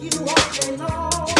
You are belong.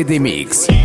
Friday Mix.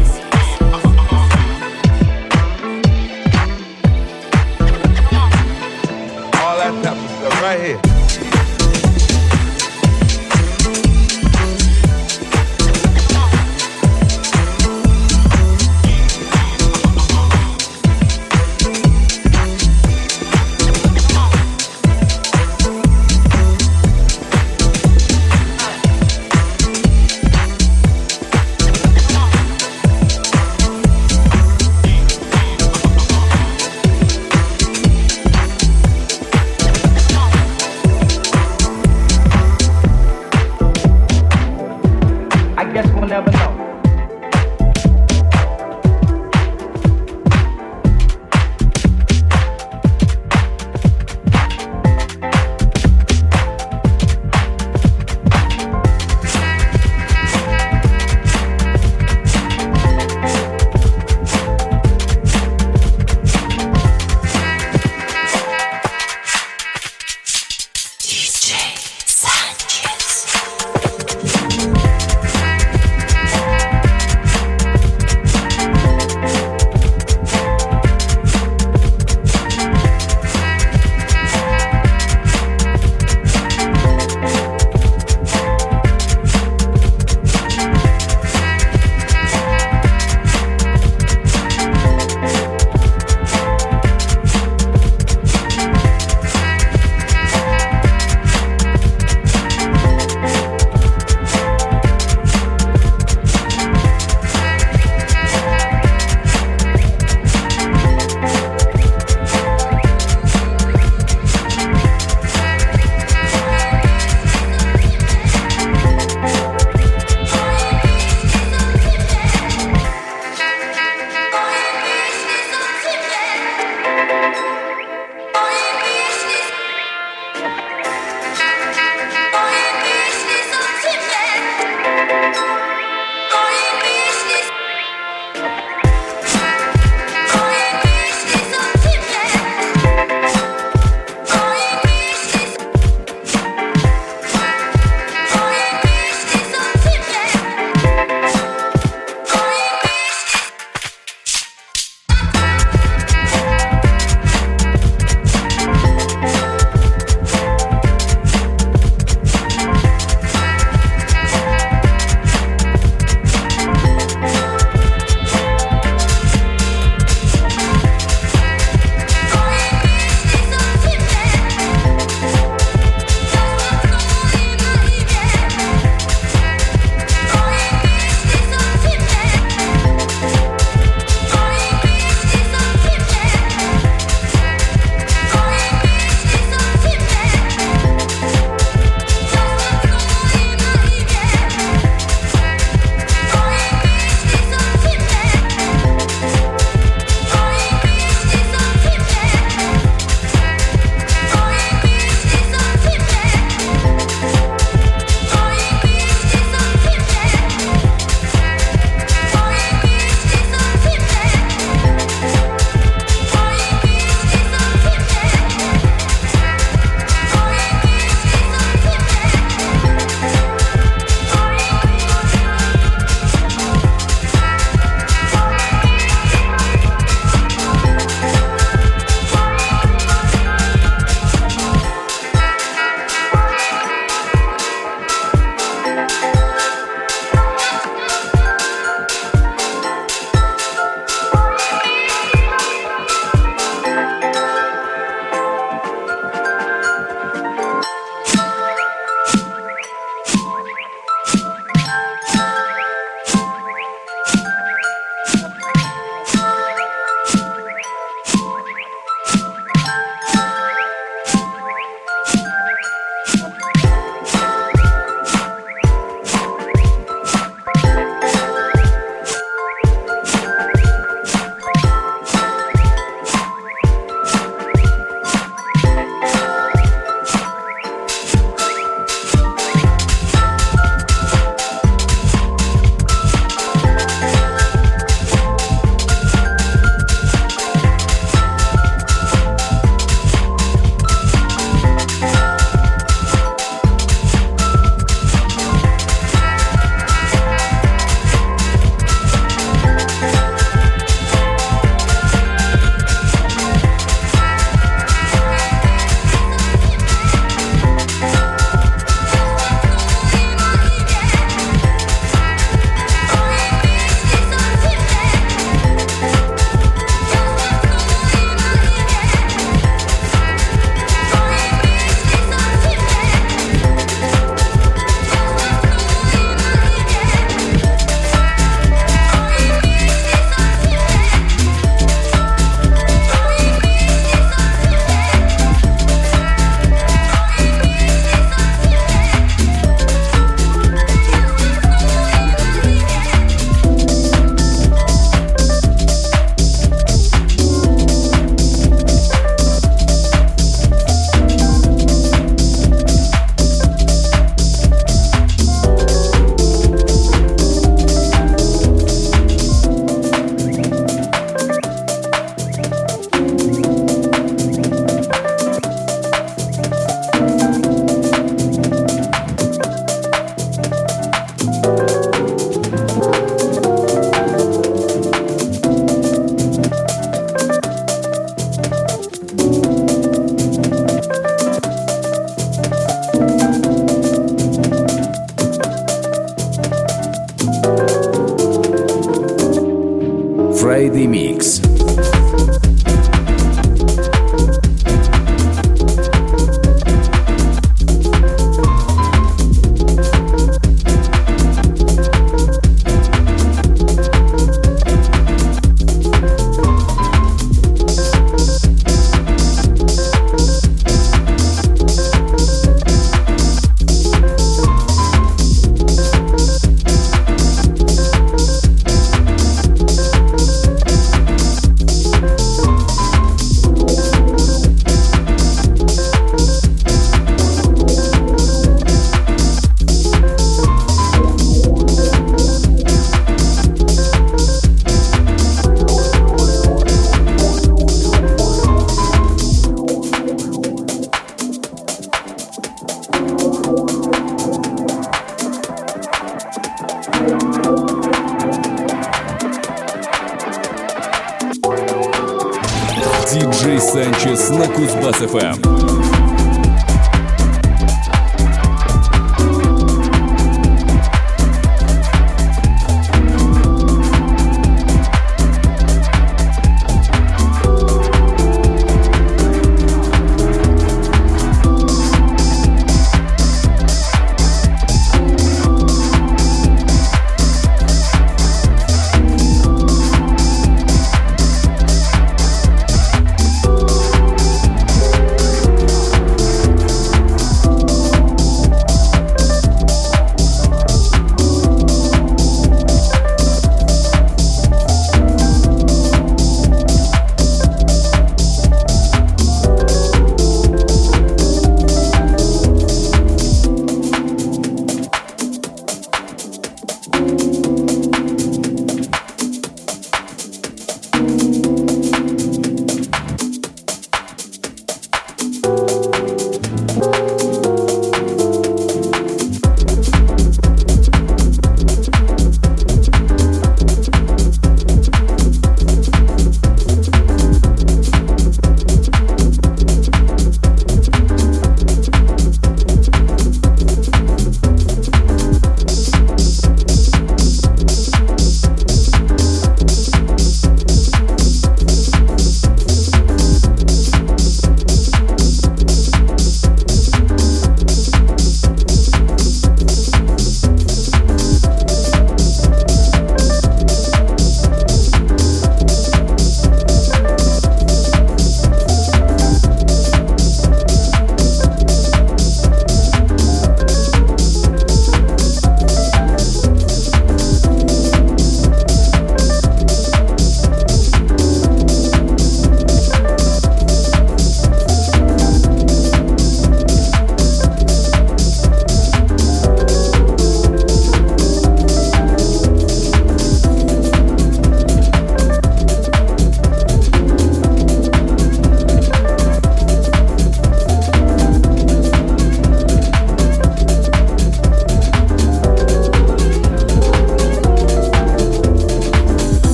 Кузбасс-ФМ.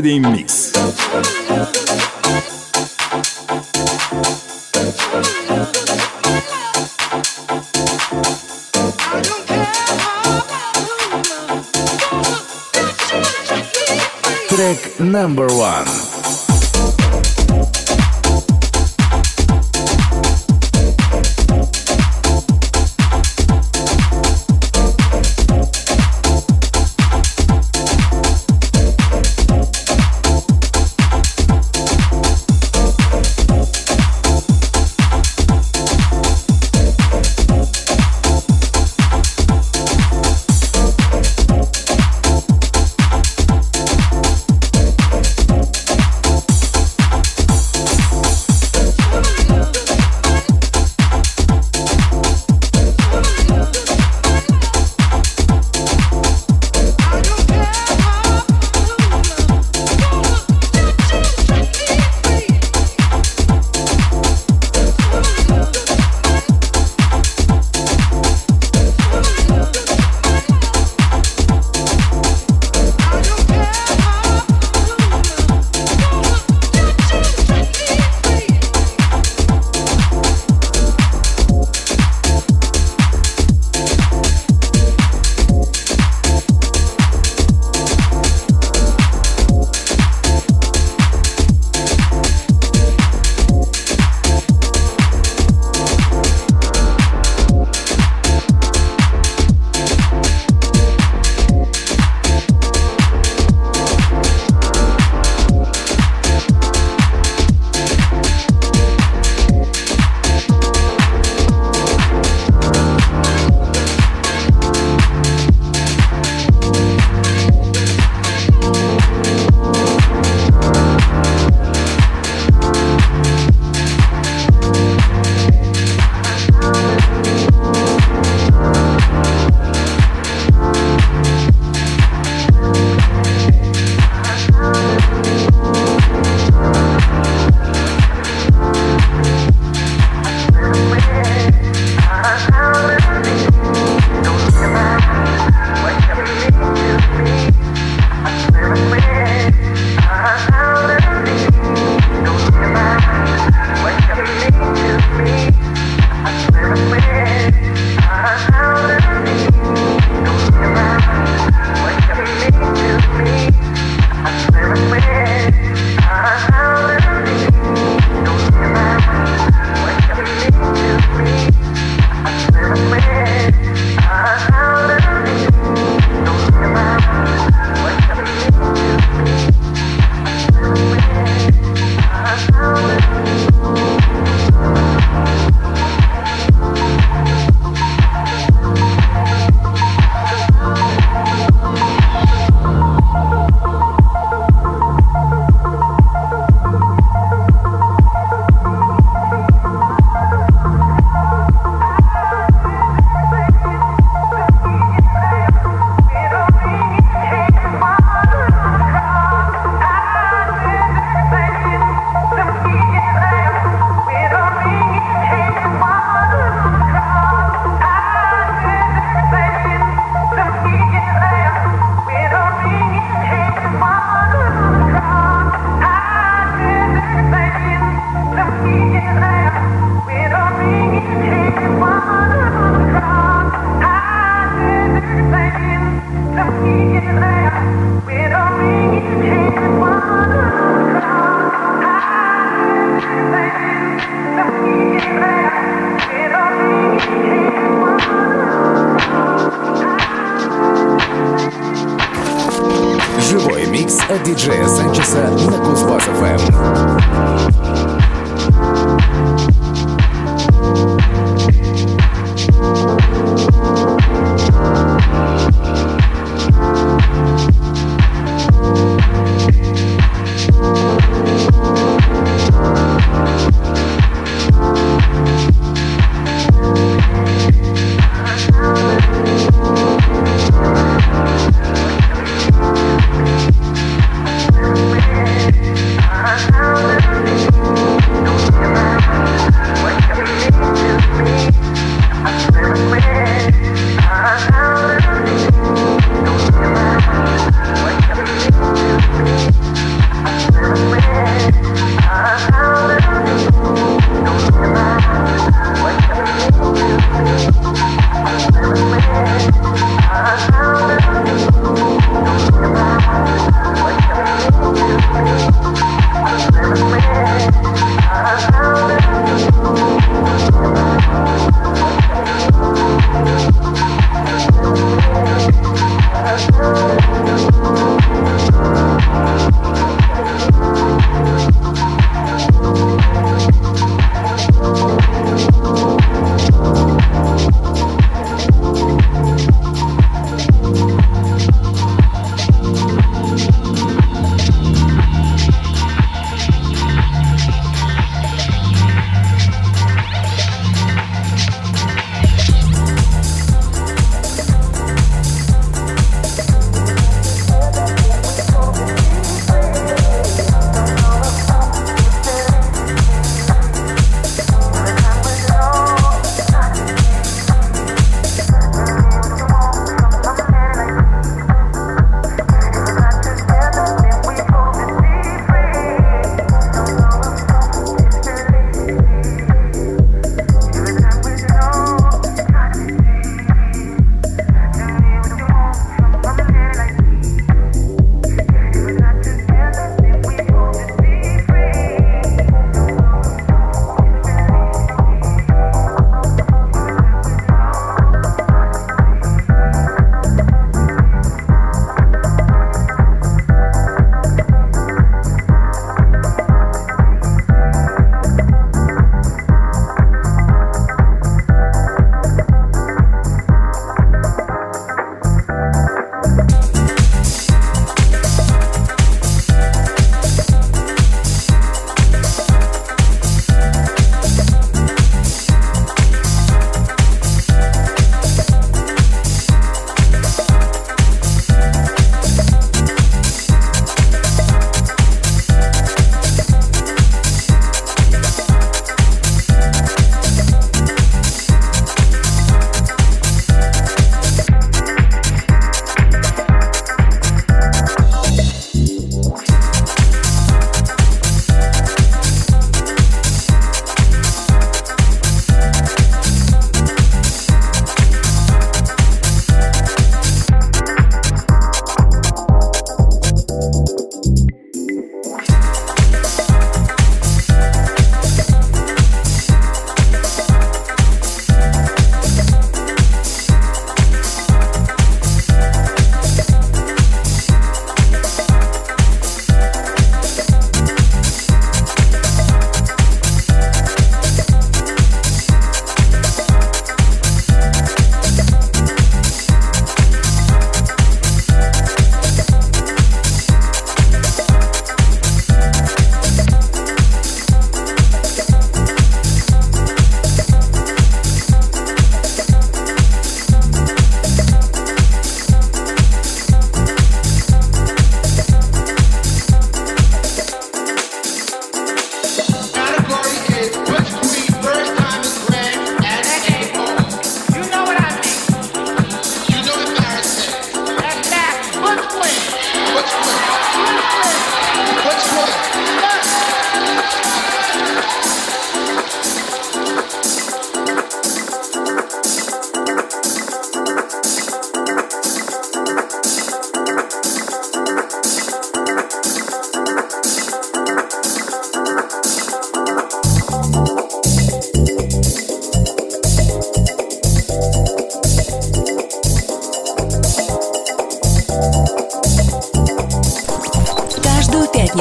Friday Mix.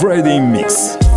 Friday Mix.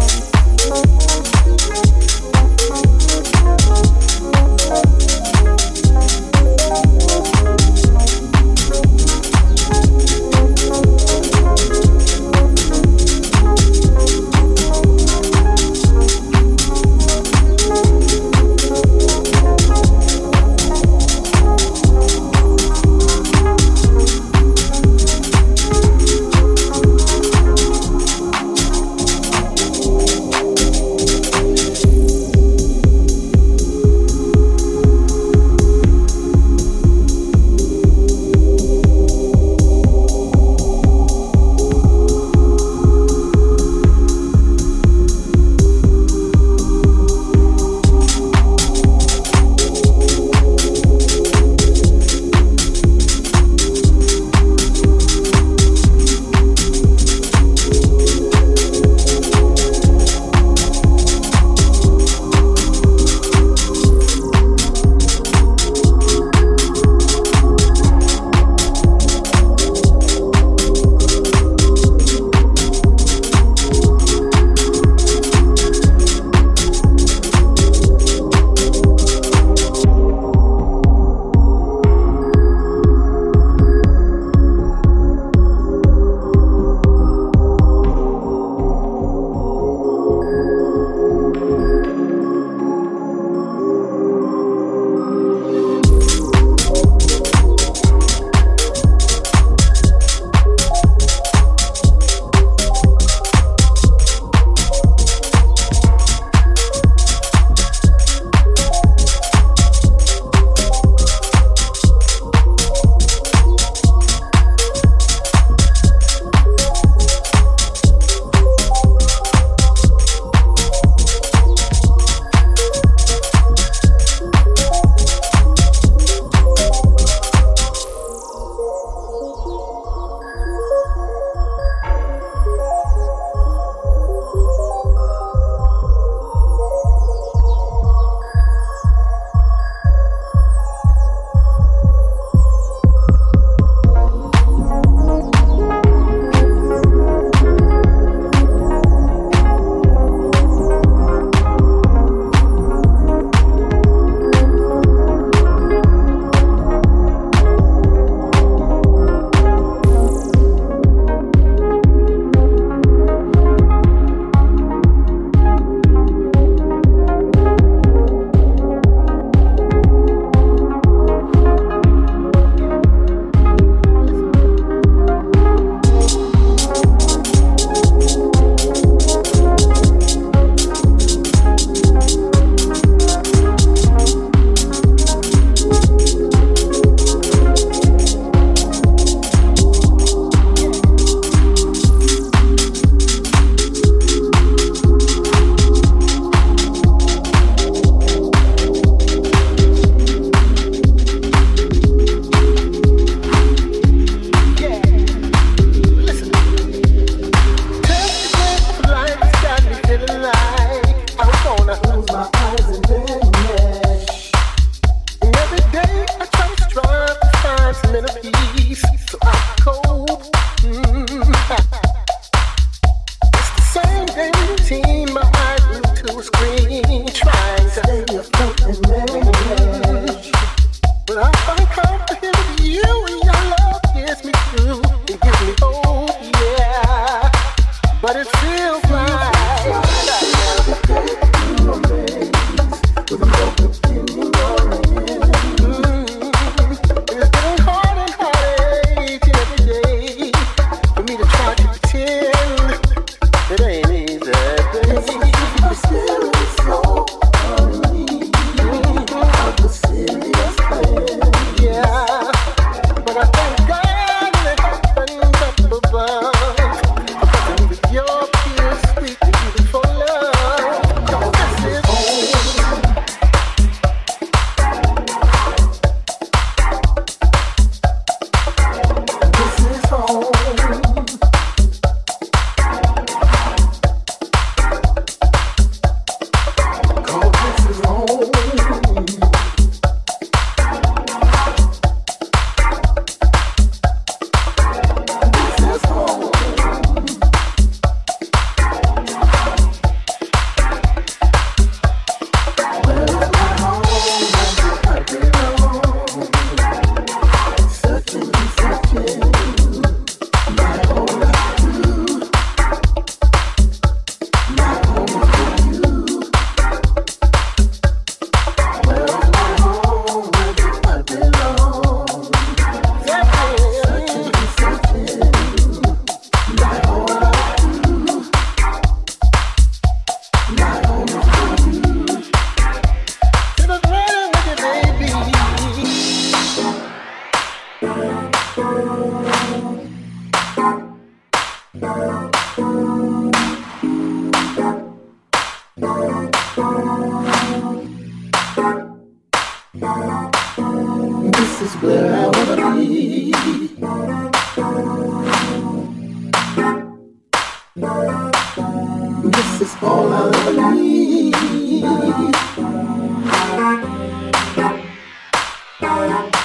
Yeah.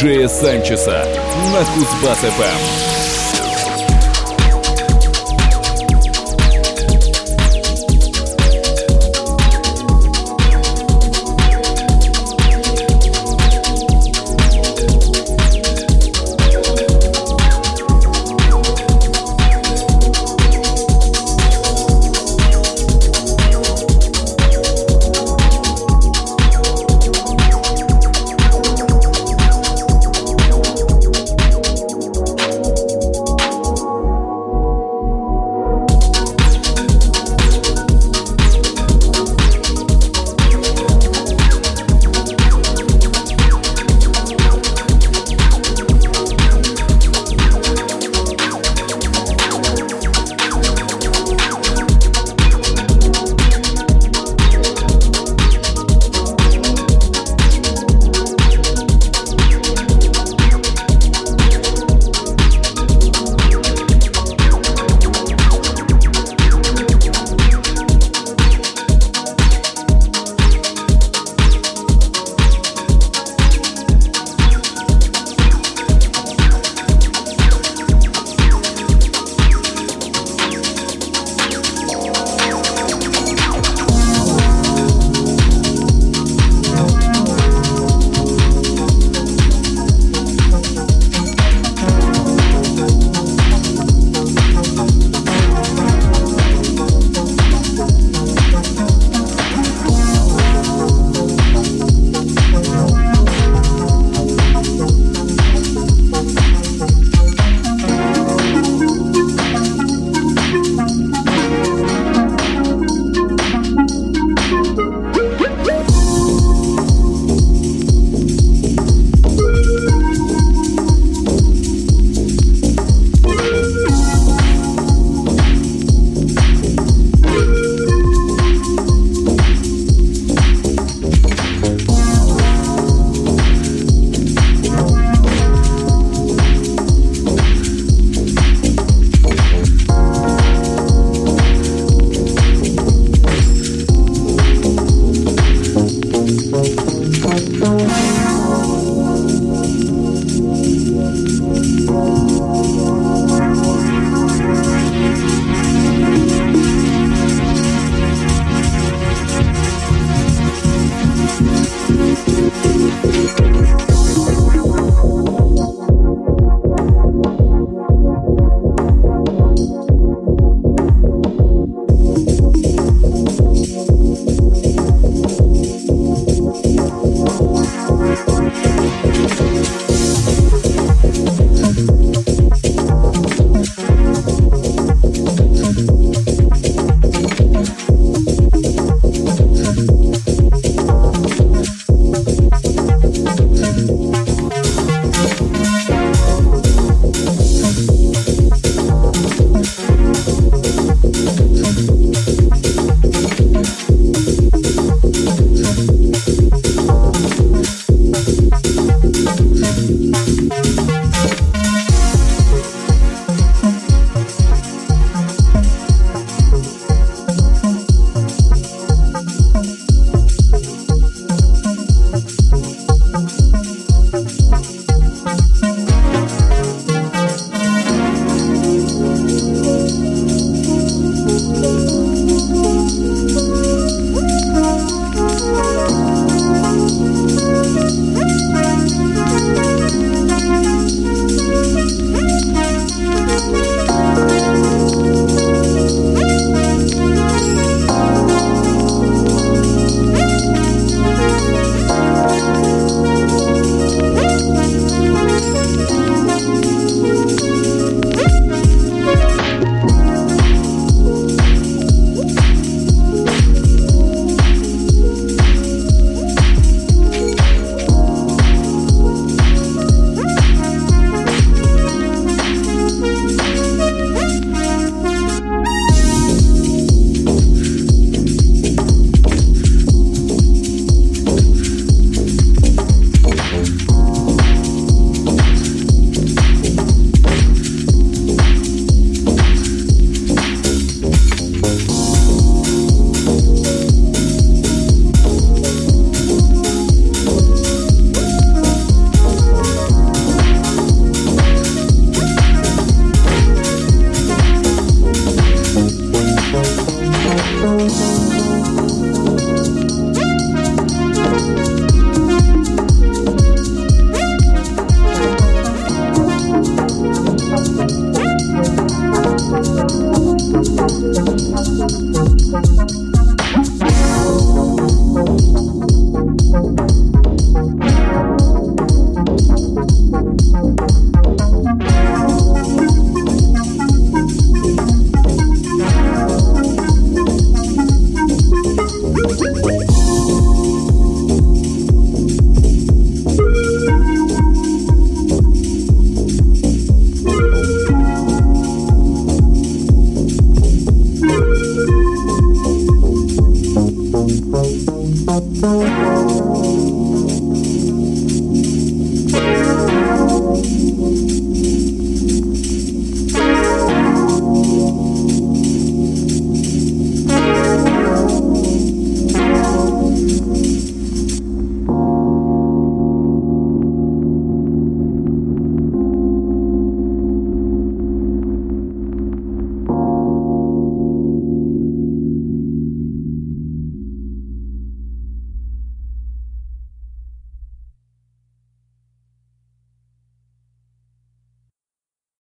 Диджея Санчеса на Кузбасс ФМ.